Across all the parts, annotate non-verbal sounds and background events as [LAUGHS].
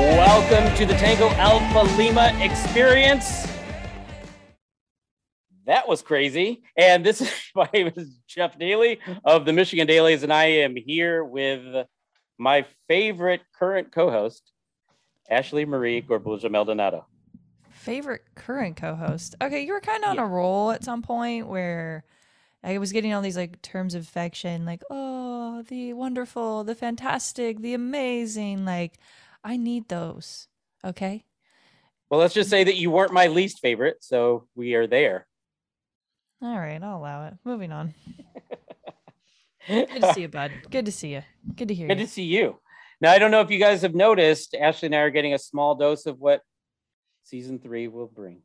Welcome to the Tango Alpha Lima experience. That was crazy. And this is [LAUGHS] my name is Jeff Daly of the Michigan Dailies, and I am here with my favorite current co-host, Ashley Marie Gorbuja Maldonado. Favorite current co-host. Okay, you were kind of on Yeah. a roll at some point where I was getting all these like terms of affection, like oh, the wonderful, the fantastic, the amazing. Like, I need those. Okay. Well, let's just say that you weren't my least favorite, so we are there. All right, I'll allow it. Moving on. Good to see you, bud. [LAUGHS] Good to see you. Good to hear you. Good you. to see you. Now, I don't know if you guys have noticed, Ashley and I are getting a small dose of what season three will bring.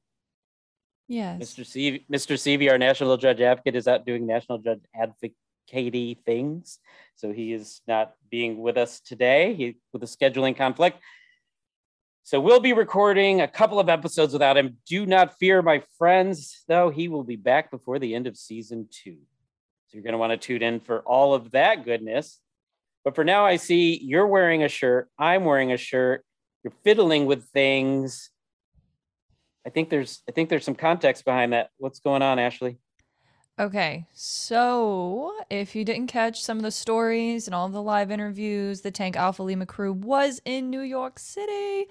yes. Mr. C, Mr. Seavey, our national judge advocate, is out doing national judge advocate things, so he is not being with us today. He with a scheduling conflict. So we'll be recording a couple of episodes without him. Do not fear, my friends. Though he will be back before the end of season two, so you're going to want to tune in for all of that goodness. But for now, I see you're wearing a shirt. I'm wearing a shirt. You're fiddling with things. I think there's I think there's some context behind that. What's going on, Ashley? Okay, so if you didn't catch some of the stories and all the live interviews, the Tango Alpha Lima crew was in New York City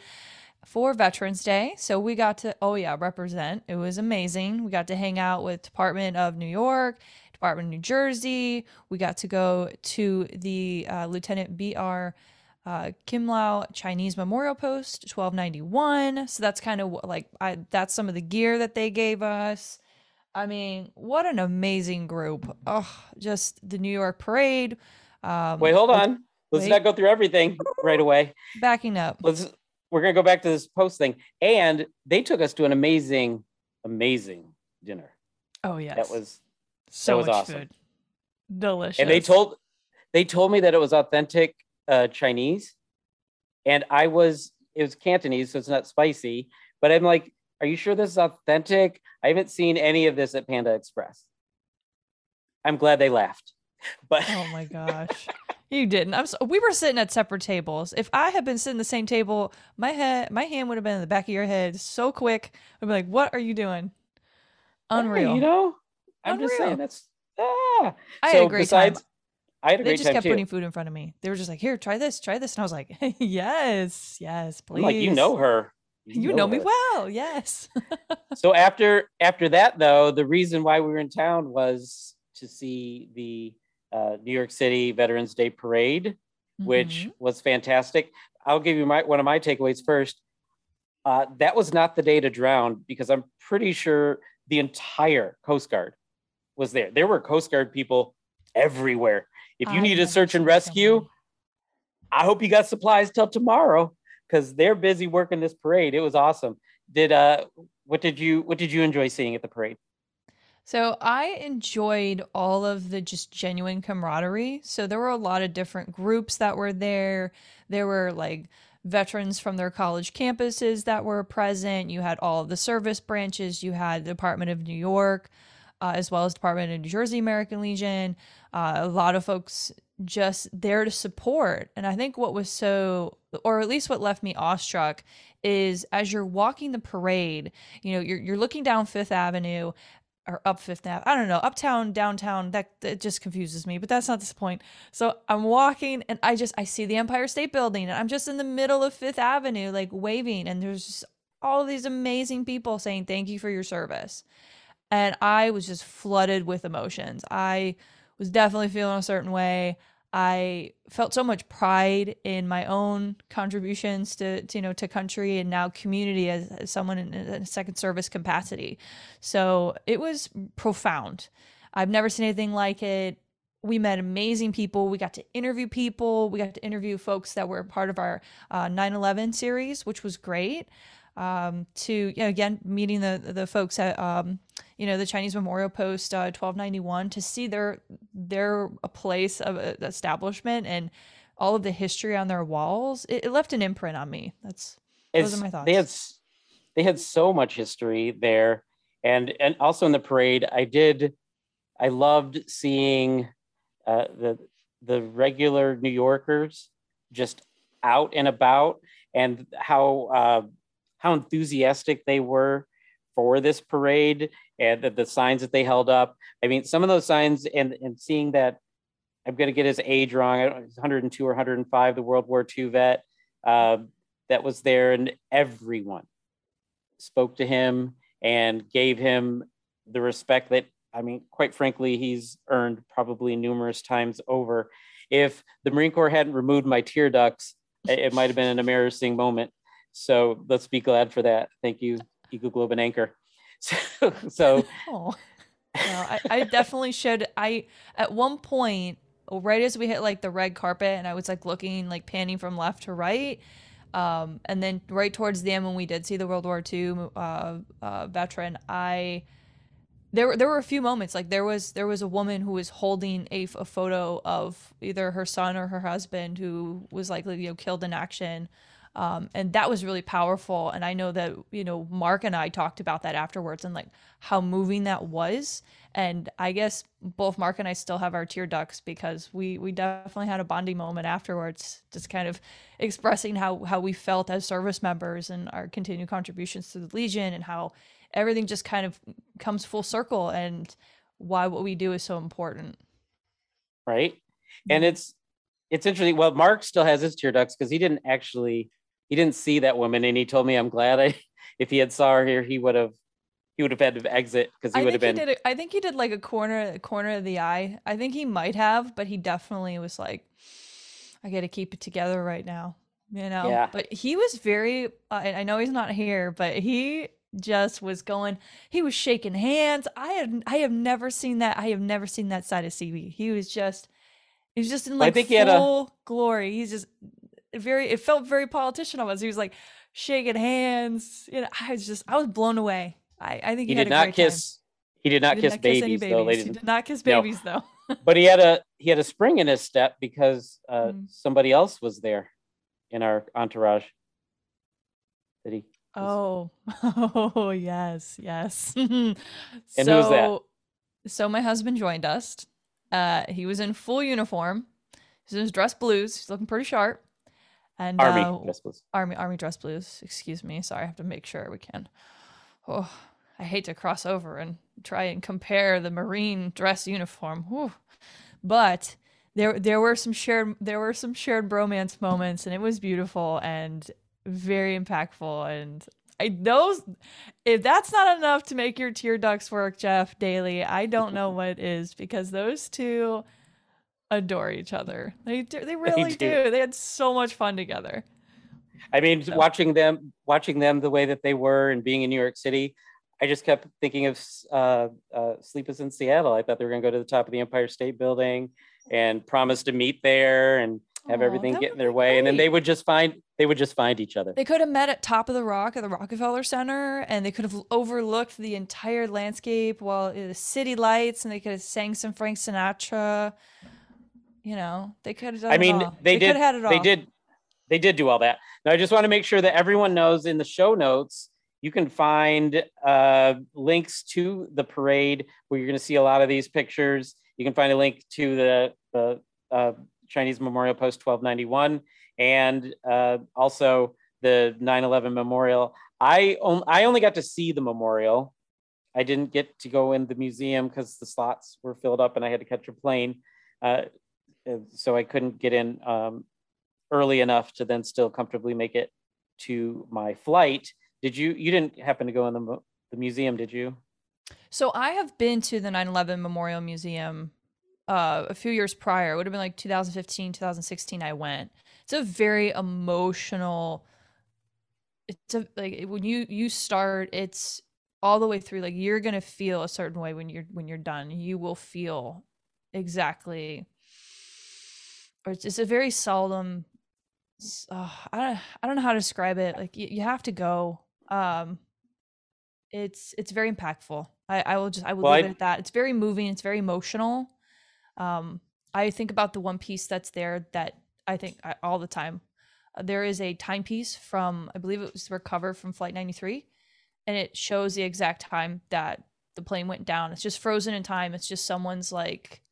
for Veterans Day. So we got to, oh yeah, represent. It was amazing. We got to hang out with Department of New York, Department of New Jersey. We got to go to the uh, Lieutenant B.R. Uh, Kimlau Chinese Memorial Post 1291. So that's kind of like I, that's some of the gear that they gave us. I mean, what an amazing group. Oh, just the New York parade. Um, Wait, hold on. Let's wait. not go through everything right away. [LAUGHS] Backing up. Let's we're gonna go back to this post thing. And they took us to an amazing, amazing dinner. Oh, yes. That was so was much awesome. food. Delicious. and they told they told me that it was authentic uh Chinese. And I was it was Cantonese, so it's not spicy. But I'm like, are you sure this is authentic? I haven't seen any of this at Panda Express. I'm glad they laughed. [LAUGHS] But Oh my gosh. You didn't. I'm so, we were sitting at separate tables. If I had been sitting the same table, my head my hand would have been in the back of your head so quick. I'd be like, "What are you doing?" Unreal. you know, I'm just saying that's ah. I had a great besides, time. I had a They great just time kept too. putting food in front of me. They were just like, "Here, try this, try this," and I was like, [LAUGHS] "Yes, yes, please." I'm like, you know her. You know me well. Yes. [LAUGHS] So after after that, though, the reason why we were in town was to see the uh, New York City Veterans Day Parade, which Mhm. was fantastic. I'll give you my one of my takeaways first. Uh, that was not the day to drown because I'm pretty sure the entire Coast Guard was there. There were Coast Guard people everywhere. If you I've need a search and so rescue. I hope you got supplies till tomorrow because they're busy working this parade. It was awesome. Did uh what did you what did you enjoy seeing at the parade? So I enjoyed all of the just genuine camaraderie. So there were a lot of different groups that were there. There were like veterans from their college campuses that were present. You had all of the service branches. You had the Department of New York, uh, as well as Department of New Jersey American Legion. Uh, a lot of folks just there to support. And I think what was so, or at least what left me awestruck, is as you're walking the parade, you know, you're you're looking down Fifth Avenue or up Fifth Ave. I don't know, uptown, downtown. That that just confuses me, but that's not the point. So I'm walking and I just I see the Empire State Building and I'm just in the middle of Fifth Avenue, like waving, and there's just all these amazing people saying thank you for your service. And I was just flooded with emotions. I was definitely feeling a certain way. I felt so much pride in my own contributions to, to you know to country and now community as, as someone in, in a second service capacity. So it was profound. I've never seen anything like it. we met amazing people. We got to interview people. We got to interview folks that were part of our uh, 9/11 series, which was great. Um, to you know, again meeting the the folks at um, you know the Chinese Memorial Post uh, 1291 to see their their a place of uh, establishment and all of the history on their walls. It, it left an imprint on me. That's those are my thoughts. They had they had so much history there, and and also in the parade, I did. I loved seeing uh, the the regular New Yorkers just out and about, and how uh, how enthusiastic they were for this parade and the, the, signs that they held up. I mean, some of those signs and and seeing that I'm going to get his age wrong. 102 or 105, the World War II vet uh, that was there, and everyone spoke to him and gave him the respect that I mean, quite frankly, he's earned probably numerous times over. If the Marine Corps hadn't removed my tear ducts, it might have been an embarrassing moment. So let's be glad for that. Thank you, Eagle Globe and Anchor. [LAUGHS] So, so [LAUGHS] oh. no, I, I definitely should. I at one point, right as we hit like the red carpet, and I was like looking, like panning from left to right. Um, and then right towards the end, when we did see the World War II uh, uh, veteran, I there were there were a few moments like there was there was a woman who was holding a, a photo of either her son or her husband who was likely you know killed in action um, and that was really powerful and i know that you know mark and i talked about that afterwards and like how moving that was and i guess both mark and i still have our tear ducts because we we definitely had a bonding moment afterwards just kind of expressing how how we felt as service members and our continued contributions to the legion and how everything just kind of comes full circle and why what we do is so important. Right. And it's it's interesting. Well, Mark still has his tear ducts because he didn't actually he didn't see that woman and he told me I'm glad I [LAUGHS] if he had saw her here, he would have he would have had to exit because he would have been. He a, I think he did like a corner corner of the eye. I think he might have, but he definitely was like, I got to keep it together right now, you know. Yeah. But he was very. Uh, I know he's not here, but he just was going he was shaking hands i had i have never seen that i have never seen that side of Seavey he was just he was just in like I think full he had a... glory he's just very it felt very politician almost he was like shaking hands you know i was just i was blown away i i think he, he did not kiss time. he did not, he kiss, not babies, kiss babies, though ladies he did not kiss babies no. though [LAUGHS] but he had a he had a spring in his step because uh, mm. somebody else was there in our entourage Did he Oh, [LAUGHS] oh yes, yes. [LAUGHS] and so, who's that? So my husband joined us. Uh, he was in full uniform. He's in his dress blues. He's looking pretty sharp. And army uh, dress blues. Army army dress blues. Excuse me. Sorry, I have to make sure we can. Oh, I hate to cross over and try and compare the marine dress uniform. Whew. But there there were some shared there were some shared bromance moments, and it was beautiful. And very impactful and I those if that's not enough to make your tear ducts work, Jeff Daly, I don't know [LAUGHS] what is because those two adore each other. They do, they really they do. do. They had so much fun together. I mean, so. watching them watching them the way that they were and being in New York City, I just kept thinking of uh, uh, Sleepless in Seattle. I thought they were going to go to the top of the Empire State Building and promise to meet there and have everything get in their way, great. and then they would just find they would just find each other. They could have met at top of the rock at the Rockefeller Center, and they could have overlooked the entire landscape while the city lights, and they could have sang some Frank Sinatra. You know, they could have done. I mean, they, they did. Had it all. They did. They did do all that. Now, I just want to make sure that everyone knows in the show notes you can find uh, links to the parade where you're going to see a lot of these pictures. You can find a link to the the uh, Chinese Memorial Post 1291 and uh, also the 9/11 memorial. I on, I only got to see the memorial. I didn't get to go in the museum because the slots were filled up and I had to catch a plane, uh, so I couldn't get in um, early enough to then still comfortably make it to my flight. Did you? You didn't happen to go in the the museum, did you? So I have been to the 9/11 Memorial Museum uh, a few years prior. It would have been like 2015, 2016. I went. It's a very emotional. It's a like when you you start, it's all the way through. Like you're gonna feel a certain way when you're when you're done. You will feel exactly or it's, it's a very solemn uh, I don't I don't know how to describe it. Like you, you have to go. Um, it's it's very impactful. I, I will just I will well, leave I, it at that. It's very moving. It's very emotional. Um, I think about the one piece that's there that I think I, all the time. Uh, there is a timepiece from I believe it was recovered from Flight 93, and it shows the exact time that the plane went down. It's just frozen in time. It's just someone's like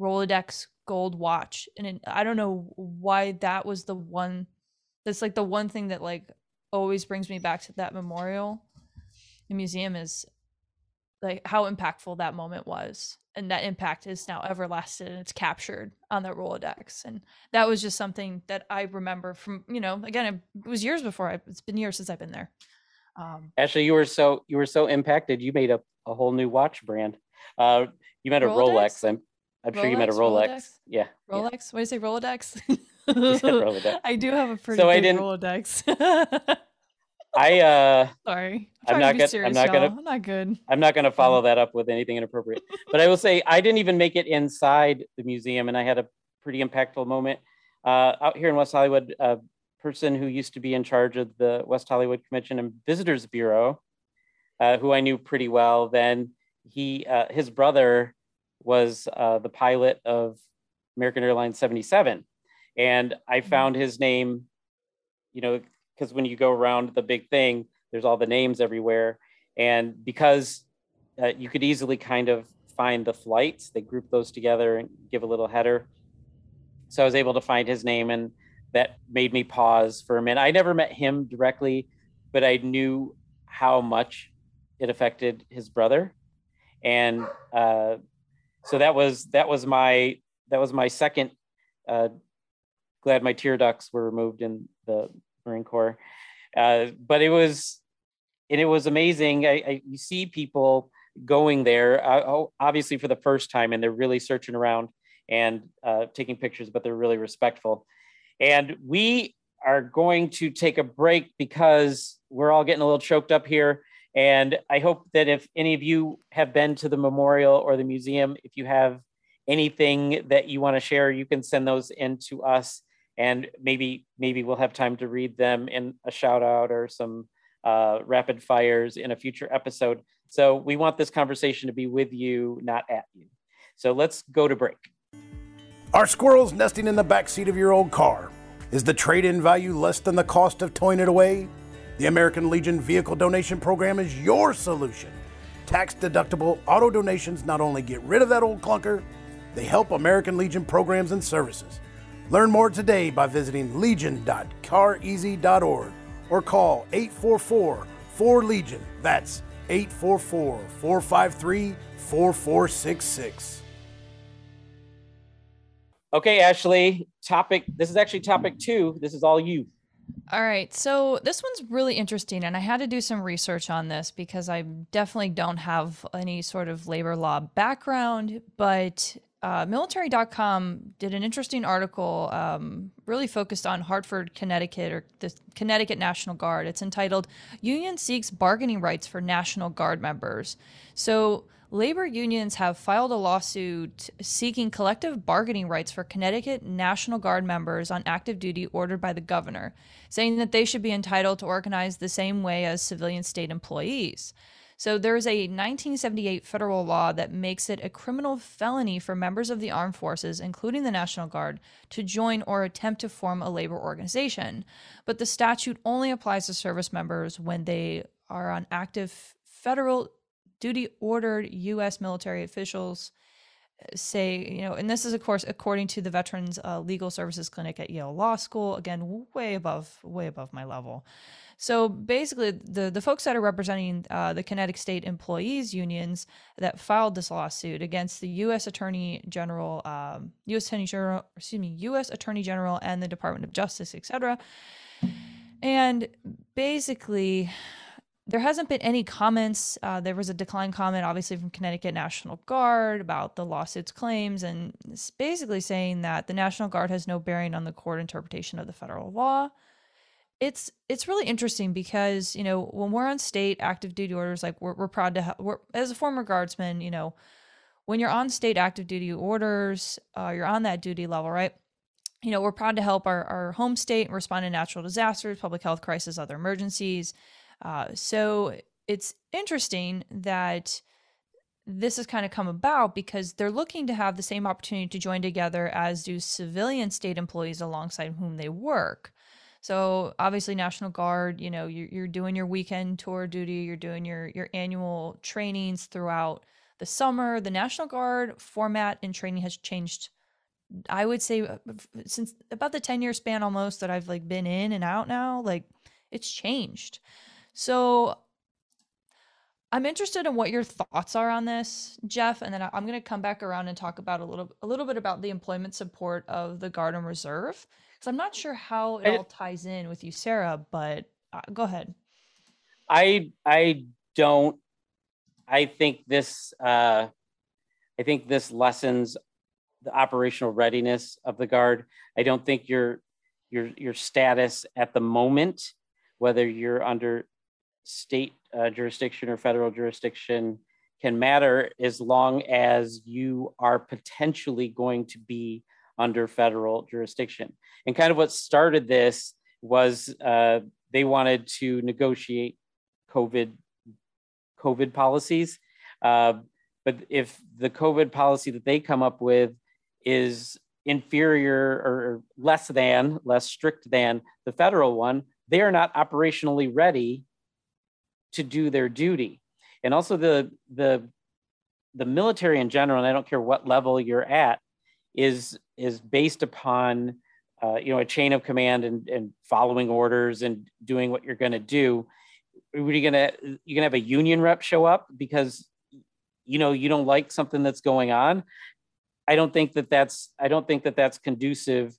Rolodex gold watch and it, i don't know why that was the one that's like the one thing that like always brings me back to that memorial. The museum is like how impactful that moment was and that impact is now everlasting and it's captured on that rolodex and that was just something that i remember from you know again it was years before I, it's been years since i've been there. Um, actually you were so you were so impacted you made a, a whole new watch brand. Uh, you met a rolex, rolex i'm I'm Rolex, sure you met a Rolex. Rolodex? Yeah. Rolex? Yeah. What do you say? Rolodex? [LAUGHS] [LAUGHS] Rolodex. I do have a pretty so I didn't, Rolodex. [LAUGHS] I uh sorry. I'm, I'm not gonna serious, I'm not gonna I'm not good. I'm not gonna follow that up with anything inappropriate. but I will say I didn't even make it inside the museum and I had a pretty impactful moment. Uh, out here in West Hollywood, a person who used to be in charge of the West Hollywood Convention and Visitors Bureau, uh, who I knew pretty well, then he uh, his brother was uh, the pilot of American Airlines 77. And I mm-hmm. found his name, you know, because when you go around the big thing, there's all the names everywhere. And because uh, you could easily kind of find the flights, they group those together and give a little header. So I was able to find his name, and that made me pause for a minute. I never met him directly, but I knew how much it affected his brother. And uh, so that was that was my that was my second uh, glad my tear ducts were removed in the marine corps. Uh, but it was and it was amazing. I, I, you see people going there uh, obviously for the first time and they're really searching around and uh, taking pictures but they're really respectful. And we are going to take a break because we're all getting a little choked up here and I hope that if any of you have been to the memorial or the museum, if you have anything that you want to share, you can send those in to us and maybe maybe we'll have time to read them in a shout out or some uh, rapid fires in a future episode. So we want this conversation to be with you, not at you. So let's go to break. Are squirrels nesting in the back seat of your old car? Is the trade in value less than the cost of towing it away? The American Legion Vehicle Donation Program is your solution. Tax deductible auto donations not only get rid of that old clunker, they help American Legion programs and services. Learn more today by visiting legion.careasy.org or call 844 4 Legion. That's 844 453 4466. Okay, Ashley, topic. This is actually topic two. This is all you. All right. So this one's really interesting. And I had to do some research on this because I definitely don't have any sort of labor law background. But uh, military.com did an interesting article um, really focused on Hartford, Connecticut, or the Connecticut National Guard. It's entitled Union Seeks Bargaining Rights for National Guard Members. So labor unions have filed a lawsuit seeking collective bargaining rights for Connecticut National Guard members on active duty ordered by the governor, saying that they should be entitled to organize the same way as civilian state employees. So there's a 1978 federal law that makes it a criminal felony for members of the armed forces, including the National Guard, to join or attempt to form a labor organization. But the statute only applies to service members when they are on active federal duty ordered U.S. military officials uh, say, you know, and this is, of course, according to the Veterans uh, Legal Services Clinic at Yale Law School. Again, way above, way above my level. So basically, the the folks that are representing uh, the Connecticut State Employees Unions that filed this lawsuit against the U.S. Attorney General, um, U.S. Attorney General, excuse me, U.S. Attorney General, and the Department of Justice, etc. And basically, there hasn't been any comments. Uh, there was a decline comment, obviously, from Connecticut National Guard about the lawsuit's claims, and basically saying that the National Guard has no bearing on the court interpretation of the federal law. It's it's really interesting because you know when we're on state active duty orders, like we're we're proud to have. We're as a former guardsman, you know, when you're on state active duty orders, uh, you're on that duty level, right? You know, we're proud to help our, our home state respond to natural disasters, public health crisis, other emergencies. Uh, so it's interesting that this has kind of come about because they're looking to have the same opportunity to join together as do civilian state employees alongside whom they work. So obviously, National Guard, you know, you're, you're doing your weekend tour duty, you're doing your your annual trainings throughout the summer. The National Guard format and training has changed. I would say uh, since about the 10 year span almost that I've like been in and out now, like it's changed. So I'm interested in what your thoughts are on this, Jeff, and then I'm going to come back around and talk about a little a little bit about the employment support of the Guard and Reserve because I'm not sure how it all ties in with USERRA. But uh, go ahead. I I don't. I think this. Uh, I think this lessens the operational readiness of the Guard. I don't think your your your status at the moment, whether you're under state uh, jurisdiction or federal jurisdiction can matter as long as you are potentially going to be under federal jurisdiction. And kind of what started this was uh, they wanted to negotiate COVID COVID policies. Uh, but if the COVID policy that they come up with is inferior or less than, less strict than the federal one, they are not operationally ready to do their duty. And also the the the military in general, and I don't care what level you're at, is is based upon uh, you know a chain of command and, and following orders and doing what you're going to do. Are you gonna you gonna have a union rep show up because you know you don't like something that's going on? I don't think that that's I don't think that that's conducive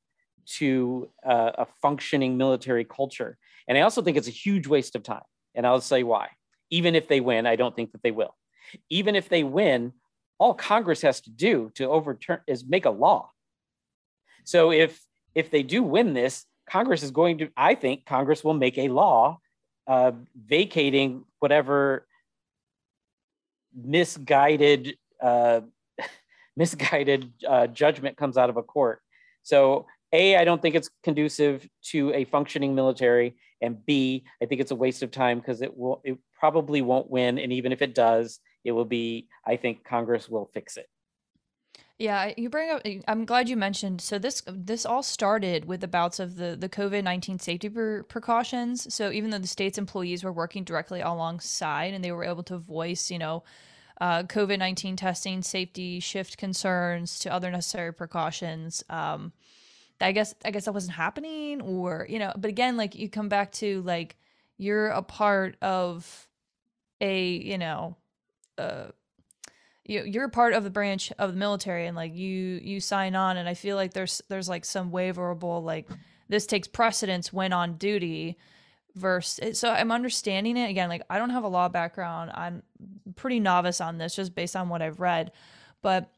to uh, a functioning military culture. And I also think it's a huge waste of time. And I'll say why. Even if they win, I don't think that they will. Even if they win, all Congress has to do to overturn is make a law. So if if they do win this, Congress is going to, I think Congress will make a law uh, vacating whatever misguided uh, [LAUGHS] misguided uh, judgment comes out of a court. So a, I don't think it's conducive to a functioning military, and B, I think it's a waste of time because it will it probably won't win, and even if it does, it will be. I think Congress will fix it. Yeah, you bring up. I'm glad you mentioned. So this this all started with the bouts of the the COVID nineteen safety precautions. So even though the state's employees were working directly alongside, and they were able to voice, you know, uh, COVID nineteen testing, safety shift concerns to other necessary precautions. Um, I guess I guess that wasn't happening or you know but again like you come back to like you're a part of a you know uh you you're a part of the branch of the military and like you you sign on and I feel like there's there's like some waverable like this takes precedence when on duty versus so I'm understanding it. Again like I don't have a law background. I'm pretty novice on this just based on what I've read but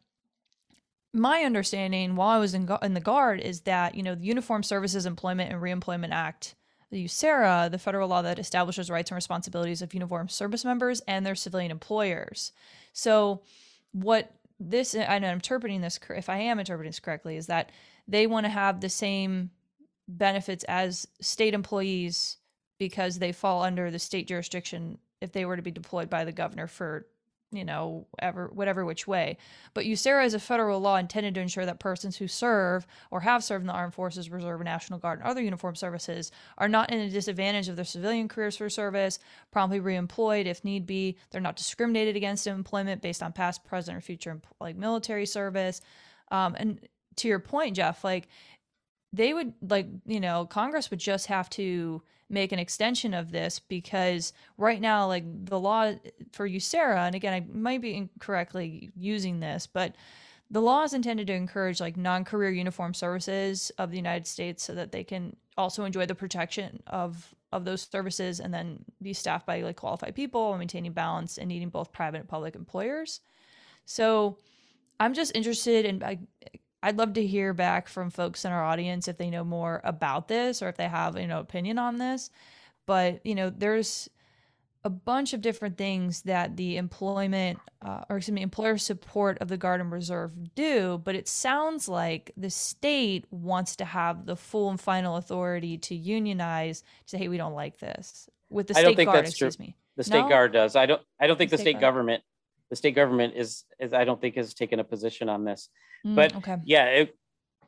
my understanding while I was in, in the Guard is that, you know, the Uniform Services Employment and Reemployment Act, the USERRA, the federal law that establishes rights and responsibilities of uniformed service members and their civilian employers. So, what this, and I'm interpreting this, if I am interpreting this correctly, is that they want to have the same benefits as state employees because they fall under the state jurisdiction if they were to be deployed by the governor for you know, ever whatever which way. But USERRA is a federal law intended to ensure that persons who serve or have served in the armed forces, reserve, national guard, and other uniformed services are not in a disadvantage of their civilian careers for service, promptly reemployed if need be. They're not discriminated against in employment based on past, present, or future like military service. Um, and to your point, Jeff, like they would like you know Congress would just have to make an extension of this because right now, like the law for USERRA, and again, I might be incorrectly using this, but the law is intended to encourage like non-career uniform services of the United States so that they can also enjoy the protection of of those services and then be staffed by like qualified people, and maintaining balance and needing both private and public employers. So I'm just interested in I, I'd love to hear back from folks in our audience if they know more about this or if they have, you know, opinion on this. But, you know, there's a bunch of different things that the employment uh, or excuse me employer support of the guard and reserve do but it sounds like the state wants to have the full and final authority to unionize to say hey we don't like this with the I state guard excuse true. me The state No? guard does. I don't. I don't think The the state state government. The state government is is. I don't think has taken a position on this. Mm, But okay yeah, it,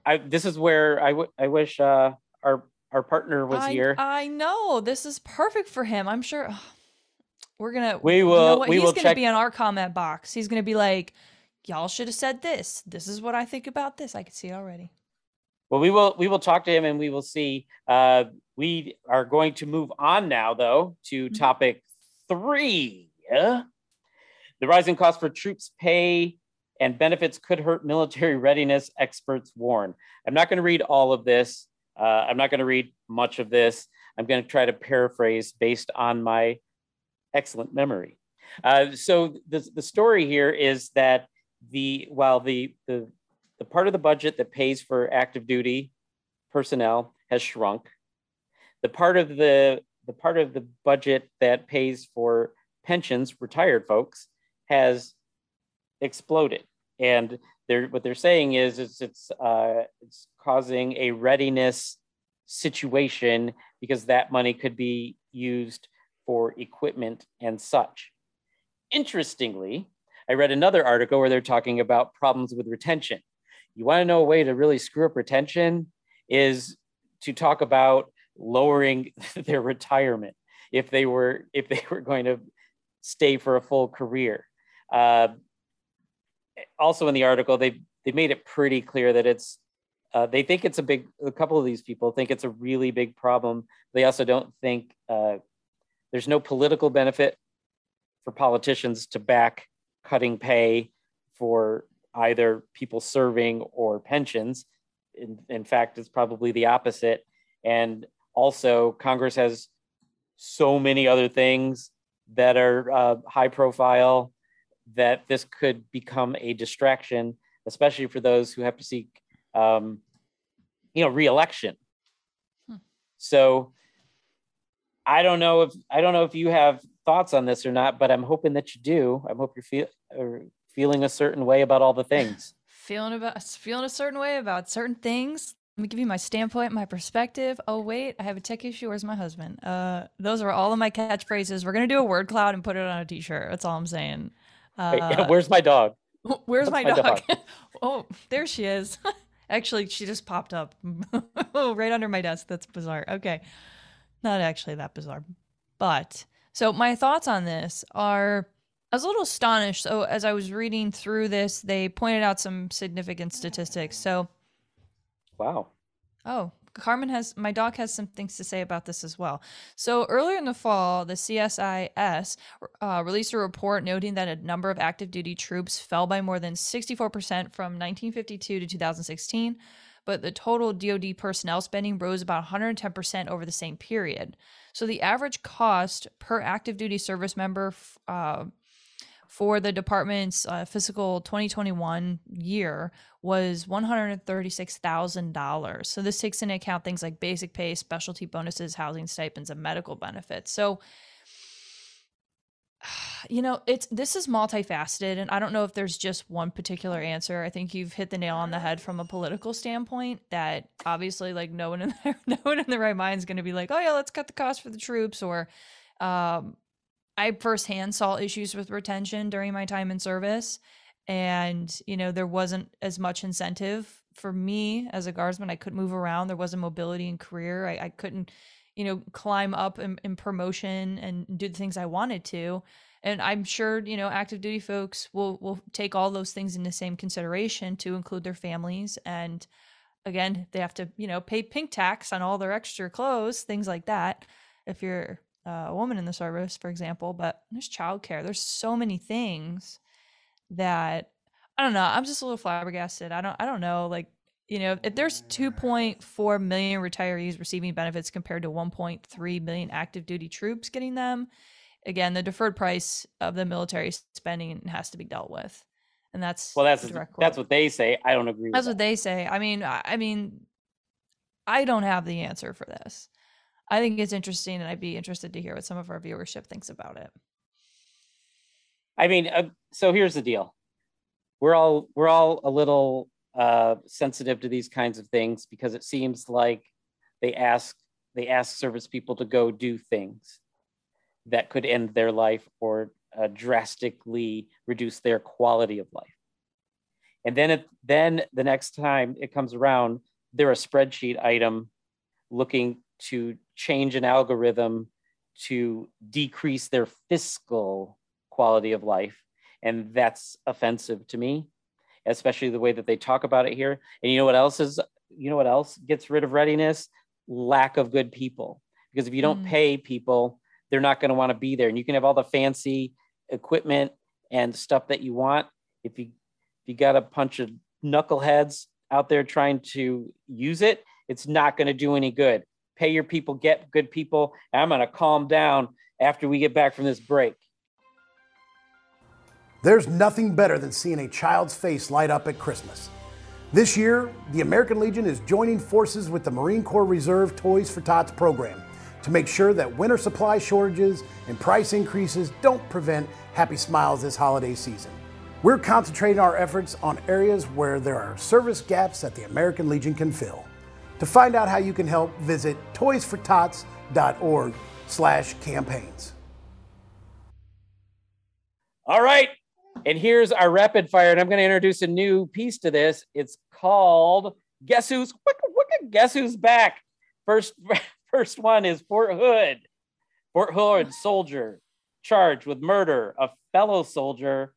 I. This is where I. W- I wish uh, our our partner was I, here. I know this is perfect for him i'm sure we're gonna We you know will- what? we he's will gonna check- be in our comment box he's gonna be like y'all should have said this this is what i think about this i can see it already Well, we will we will talk to him and we will see. Uh, we are going to move on now, though, to Mhm. topic three. Yeah? The rising cost for troops pay and benefits could hurt military [LAUGHS] readiness, experts warn. I'm not going to read all of this. Uh, I'm not going to read much of this. I'm going to try to paraphrase based on my excellent memory. Uh, so the, the story here is that the while the, the the part of the budget that pays for active duty personnel has shrunk. The part of the the part of the budget that pays for pensions, retired folks, has exploded. And they're what they're saying is it's it's uh, it's causing a readiness situation because that money could be used for equipment and such. Interestingly, I read another article where they're talking about problems with retention. You want to know a way to really screw up retention is to talk about lowering [LAUGHS] their retirement if they were if they were going to stay for a full career. Uh, also in the article, they they made it pretty clear that it's uh, they think it's a big. A couple of these people think it's a really big problem. They also don't think uh, there's no political benefit for politicians to back cutting pay for either people serving or pensions. In, in fact, it's probably the opposite. And also, Congress has so many other things that are uh, high profile that this could become a distraction, especially for those who have to seek, um, you know, reelection. Hmm. So I don't know if I don't know if you have thoughts on this or not, but I'm hoping that you do. I hope you're feel, or feeling a certain way about all the things. [LAUGHS] feeling about feeling a certain way about certain things. Let me give you my standpoint, my perspective. Oh wait, I have a tech issue. Where's my husband? Uh, those are all of my catchphrases. We're gonna do a word cloud and put it on a t-shirt. That's all I'm saying. [LAUGHS] Uh, where's my dog? where's my, my dog? [LAUGHS] oh, there she is. [LAUGHS] actually, she just popped up right under my desk. That's bizarre. Okay, not actually that bizarre, but so my thoughts on this are. I was a little astonished. So as I was reading through this, they pointed out some significant statistics. So Wow. Oh, Carmen has my dog has some things to say about this as well. So earlier in the fall, the CSIS uh, released a report noting that a number of active duty troops fell by more than 64% from 1952 to 2016, but the total DoD personnel spending rose about 110% over the same period. So the average cost per active duty service member uh, for the department's uh, fiscal 2021 year was $136,000. So this takes into account things like basic pay, specialty bonuses, housing stipends, and medical benefits. So [SIGHS] you know, it's this is multifaceted and I don't know if there's just one particular answer. I think you've hit the nail on the head from a political standpoint that obviously like no one in [LAUGHS] no one in the right mind is going to be like, "Oh yeah, let's cut the cost for the troops" or um I firsthand saw issues with retention during my time in service. And, you know, there wasn't as much incentive for me as a guardsman. I couldn't move around. There wasn't mobility in career. I, I couldn't, you know, climb up in, in promotion and do the things I wanted to. And I'm sure, you know, active duty folks will will take all those things into same consideration to include their families. And again, they have to, you know, pay pink tax on all their extra clothes, things like that. If you're uh, a woman in the service, for example, but there's childcare. There's so many things that I don't know. I'm just a little flabbergasted. I don't I don't know. Like, you know, if there's 2.4 million retirees receiving benefits compared to 1.3 million active duty troops getting them, again, the deferred price of the military spending has to be dealt with. And that's Well, that's that's what they say. I don't agree. That's with what they say. I mean, I I mean, I don't have the answer for this. I think it's interesting, and I'd be interested to hear what some of our viewership thinks about it. I mean, uh, so here's the deal. We're all we're all a little uh, sensitive to these kinds of things because it seems like they ask they ask service people to go do things that could end their life or uh, drastically reduce their quality of life. And then it, then the next time it comes around, they're a spreadsheet item looking to change an algorithm to decrease their fiscal quality of life. And that's offensive to me, especially the way that they talk about it here. And you know what else is, you know what else gets rid of readiness? Lack of good people. Because if you don't mm. pay people, they're not going to want to be there. And you can have all the fancy equipment and stuff that you want. If you if you got a bunch of knuckleheads out there trying to use it, it's not going to do any good. Pay your people, get good people. I'm going to calm down after we get back from this break. There's nothing better than seeing a child's face light up at Christmas. This year, the American Legion is joining forces with the Marine Corps Reserve Toys for Tots program to make sure that winter supply shortages and price increases don't prevent happy smiles this holiday season. We're concentrating our efforts on areas where there are service gaps that the American Legion can fill. To find out how you can help, visit toysfortots.org slash campaigns. All right, and here's our rapid fire, and I'm going to introduce a new piece to this. It's called Guess Who's Guess Who's Back? First, [LAUGHS] first one is Fort Hood. Fort Hood soldier charged with murder of fellow soldier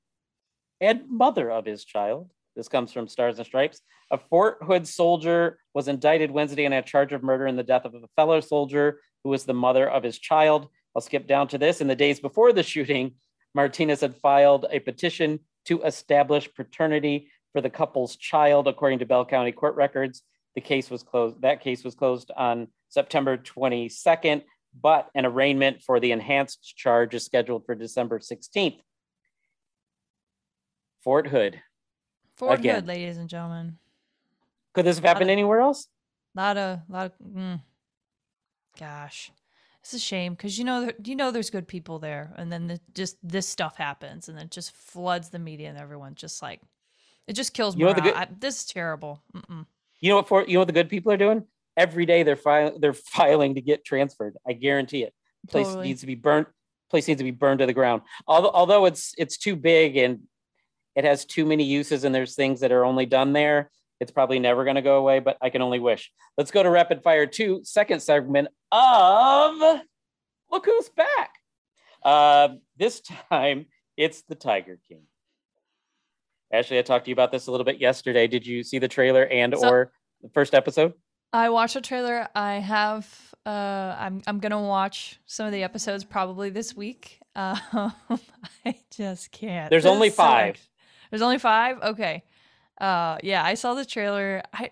and mother of his child. This comes from Stars and Stripes. A Fort Hood soldier was indicted Wednesday on a charge of murder in the death of a fellow soldier who was the mother of his child. I'll skip down to this. In the days before the shooting, Martinez had filed a petition to establish paternity for the couple's child, according to Bell County court records. The case was closed. That case was closed on September 22nd, but an arraignment for the enhanced charge is scheduled for December 16th. Fort Hood. Fort Again. Hood, ladies and gentlemen. Could this have happened of, anywhere else? Lot of, lot of, mm, gosh, it's a shame because you know, you know, there's good people there, and then the, just this stuff happens, and it just floods the media, and everyone's just like, it just kills me. Good, this is terrible. Mm-mm. You know what? For you know what the good people are doing every day. They're filing. They're [LAUGHS] filing to get transferred. I guarantee it. Place totally. needs to be burnt. Place needs to be burned to the ground. Although, although it's it's too big and it has too many uses and there's things that are only done there. It's probably never going to go away, but I can only wish. Let's go to rapid fire two, second segment of Look Who's Back. Uh, this time it's the Tiger King. Ashley, I talked to you about this a little bit yesterday. Did you see the trailer and so, or the first episode? I watched the trailer. I have. Uh, I'm I'm gonna watch some of the episodes probably this week. Uh, [LAUGHS] I just can't. There's only five. So there's only five. Okay. Uh, yeah, I saw the trailer. I, I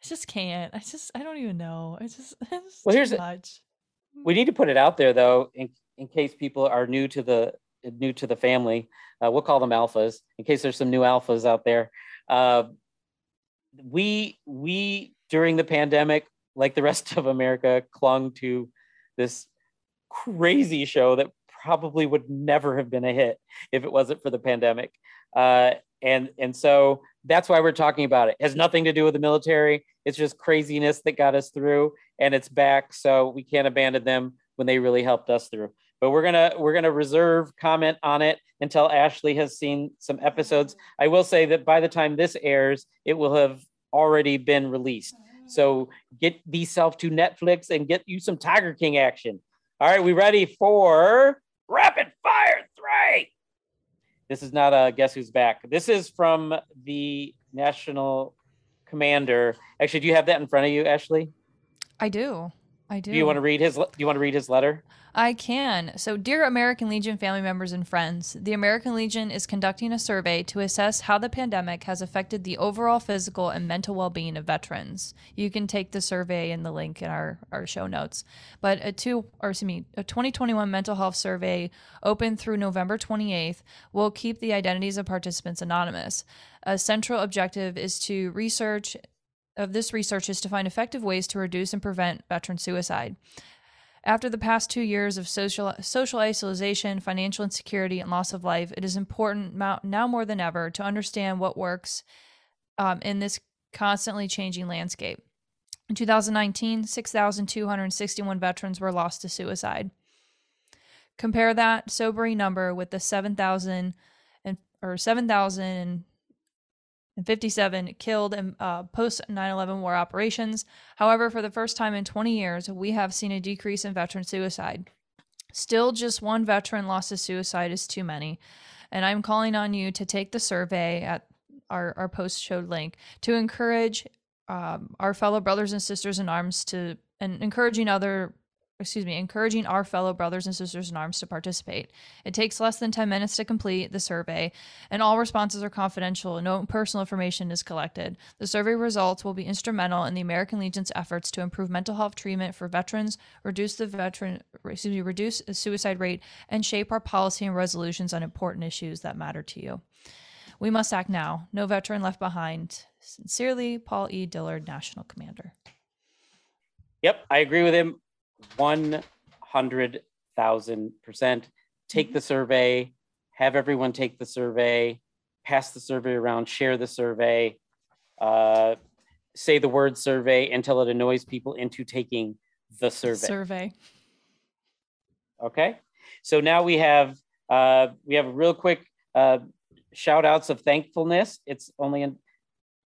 just can't. I just I don't even know. I just [LAUGHS] it's well here's much. We need to put it out there though, in in case people are new to the new to the family. Uh, we'll call them alphas in case there's some new alphas out there. Uh, we we during the pandemic, like the rest of America, clung to this crazy show that probably would never have been a hit if it wasn't for the pandemic. Uh, and and so that's why we're talking about it. it. Has nothing to do with the military. It's just craziness that got us through, and it's back. So we can't abandon them when they really helped us through. But we're gonna we're gonna reserve comment on it until Ashley has seen some episodes. I will say that by the time this airs, it will have already been released. So get yourself to Netflix and get you some Tiger King action. All right, we ready for rapid? This is not a guess who's back. This is from the national commander. Actually, do you have that in front of you, Ashley? I do. I do. Do you want to read his? Do you want to read his letter? I can. So, dear American Legion family members and friends, the American Legion is conducting a survey to assess how the pandemic has affected the overall physical and mental well being of veterans. You can take the survey in the link in our, our show notes. But a two or excuse me, a 2021 mental health survey open through November 28th will keep the identities of participants anonymous. A central objective is to research of this research is to find effective ways to reduce and prevent veteran suicide. After the past two years of social, social isolation, financial insecurity, and loss of life, it is important now more than ever to understand what works um, in this constantly changing landscape. In 2019, 6,261 veterans were lost to suicide. Compare that sobering number with the 7,000 and or 7,057 killed in uh, post 9/11 war operations. However, for the first time in 20 years, we have seen a decrease in veteran suicide. Still, just one veteran lost to suicide is too many, and I'm calling on you to take the survey at our, our post showed link to encourage um, our fellow brothers and sisters in arms to and encouraging other excuse me encouraging our fellow brothers and sisters in arms to participate it takes less than 10 minutes to complete the survey and all responses are confidential no personal information is collected the survey results will be instrumental in the american legion's efforts to improve mental health treatment for veterans reduce the veteran excuse me reduce suicide rate and shape our policy and resolutions on important issues that matter to you we must act now. No veteran left behind. Sincerely, Paul E. Dillard, National Commander. Yep, I agree with him 100,000%. Take mm-hmm. the survey, have everyone take the survey, pass the survey around, share the survey, uh, say the word survey until it annoys people into taking the survey. Survey. Okay, so now we have uh, we have a real quick uh, shout outs of thankfulness. It's only in,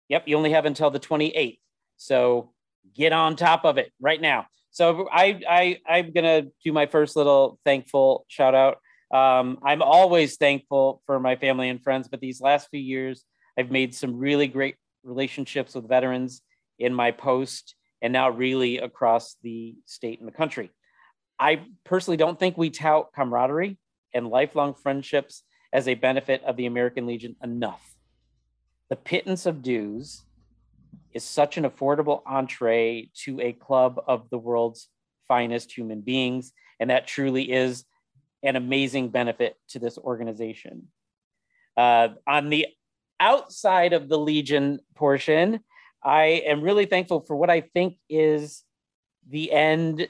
yep, you only have until the 28th. So get on top of it right now. So I, I, I'm going to do my first little thankful shout out. Um, I'm always thankful for my family and friends, but these last few years, I've made some really great relationships with veterans in my post and now really across the state and the country. I personally don't think we tout camaraderie and lifelong friendships as a benefit of the American Legion enough. The pittance of dues is such an affordable entree to a club of the world's finest human beings, and that truly is an amazing benefit to this organization. Uh, on the outside of the Legion portion, I am really thankful for what I think is the end,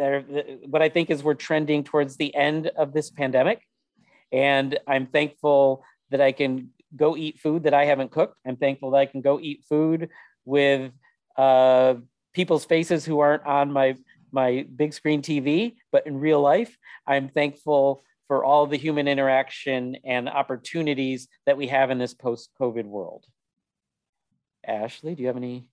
uh, what I think is we're trending towards the end of this pandemic. And I'm thankful that I can go eat food that I haven't cooked. I'm thankful that I can go eat food with uh, people's faces who aren't on my my big screen TV, but in real life. I'm thankful for all the human interaction and opportunities that we have in this post-COVID world. Ashley, do you have any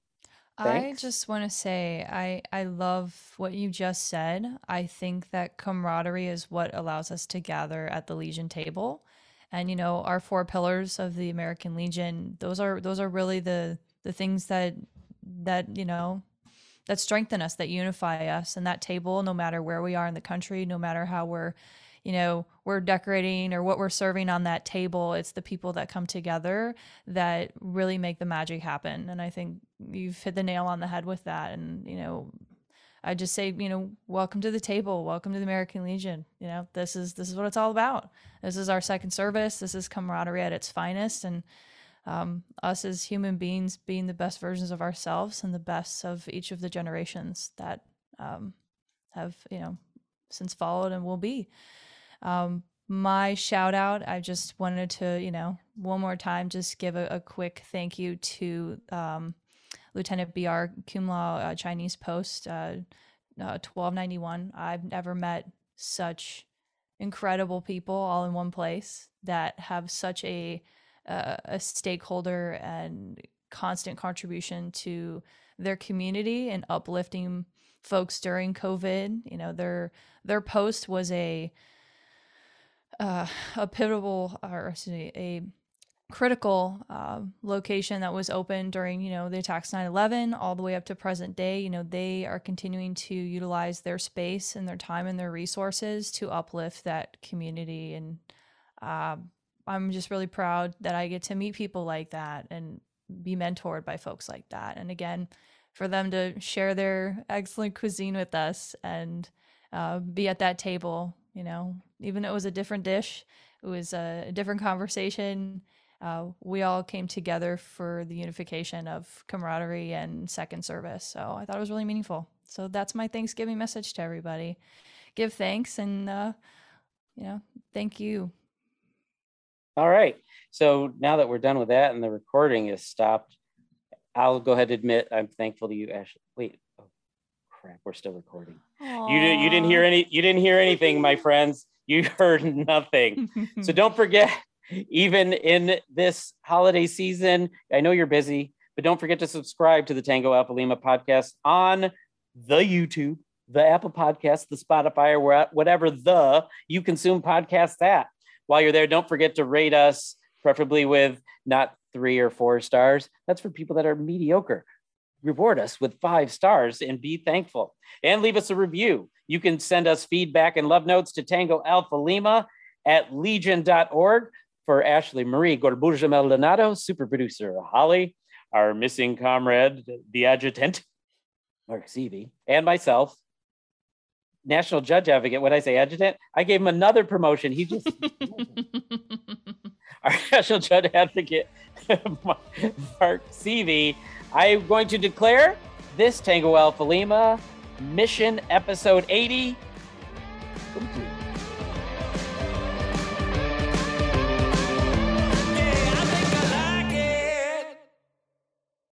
Thanks. I just want to say I I love what you just said. I think that camaraderie is what allows us to gather at the Legion table. And you know, our four pillars of the American Legion, those are those are really the the things that that, you know, that strengthen us, that unify us. And that table, no matter where we are in the country, no matter how we're you know, we're decorating or what we're serving on that table. It's the people that come together that really make the magic happen. And I think you've hit the nail on the head with that. And, you know, I just say, you know, welcome to the table. Welcome to the American Legion. You know, this is this is what it's all about. This is our second service. This is camaraderie at its finest, and um, us as human beings being the best versions of ourselves and the best of each of the generations that um, have, you know, since followed and will be. Um, my shout out, I just wanted to, you know, one more time, just give a, a quick thank you to um, Lieutenant BR Kimlau uh, Chinese Post uh, uh, 1291. I've never met such incredible people all in one place that have such a uh, a stakeholder and constant contribution to their community and uplifting folks during COVID. You know, their their post was a uh, a pivotal or me, a critical uh, location that was open during you know the attacks 9-11 all the way up to present day you know they are continuing to utilize their space and their time and their resources to uplift that community and uh, i'm just really proud that i get to meet people like that and be mentored by folks like that and again for them to share their excellent cuisine with us and uh, be at that table you know, even though it was a different dish, it was a, different conversation. Uh, we all came together for the unification of camaraderie and second service. So I thought it was really meaningful. So that's my Thanksgiving message to everybody. Give thanks and, uh, you know, thank you. All right. So now that we're done with that and the recording is stopped, I'll go ahead and admit I'm thankful to you, Ashley. Wait, oh crap, we're still recording. You you didn't hear any you didn't hear anything, my friends. You [LAUGHS] heard nothing. [LAUGHS] so don't forget, even in this holiday season, I know you're busy, but don't forget to subscribe to the Tango Alpha Lima podcast on the YouTube, the Apple Podcast, the Spotify, or whatever the you consume podcasts at. While you're there, don't forget to rate us, preferably with not three or four stars. That's for people that are mediocre. Reward us with five stars and be thankful. And leave us a review. You can send us feedback and love notes to Tango Alpha Lima at legion.org for Ashley Marie Gorbuja Maldonado, super producer Holly, our missing comrade, the adjutant, Mark Seavey, and myself, national judge advocate. When I say adjutant, I gave him another promotion. He just [LAUGHS] [LAUGHS] our national judge advocate, Mark Seavey. I'm going to declare this Tango Alpha Lima mission episode 80 complete.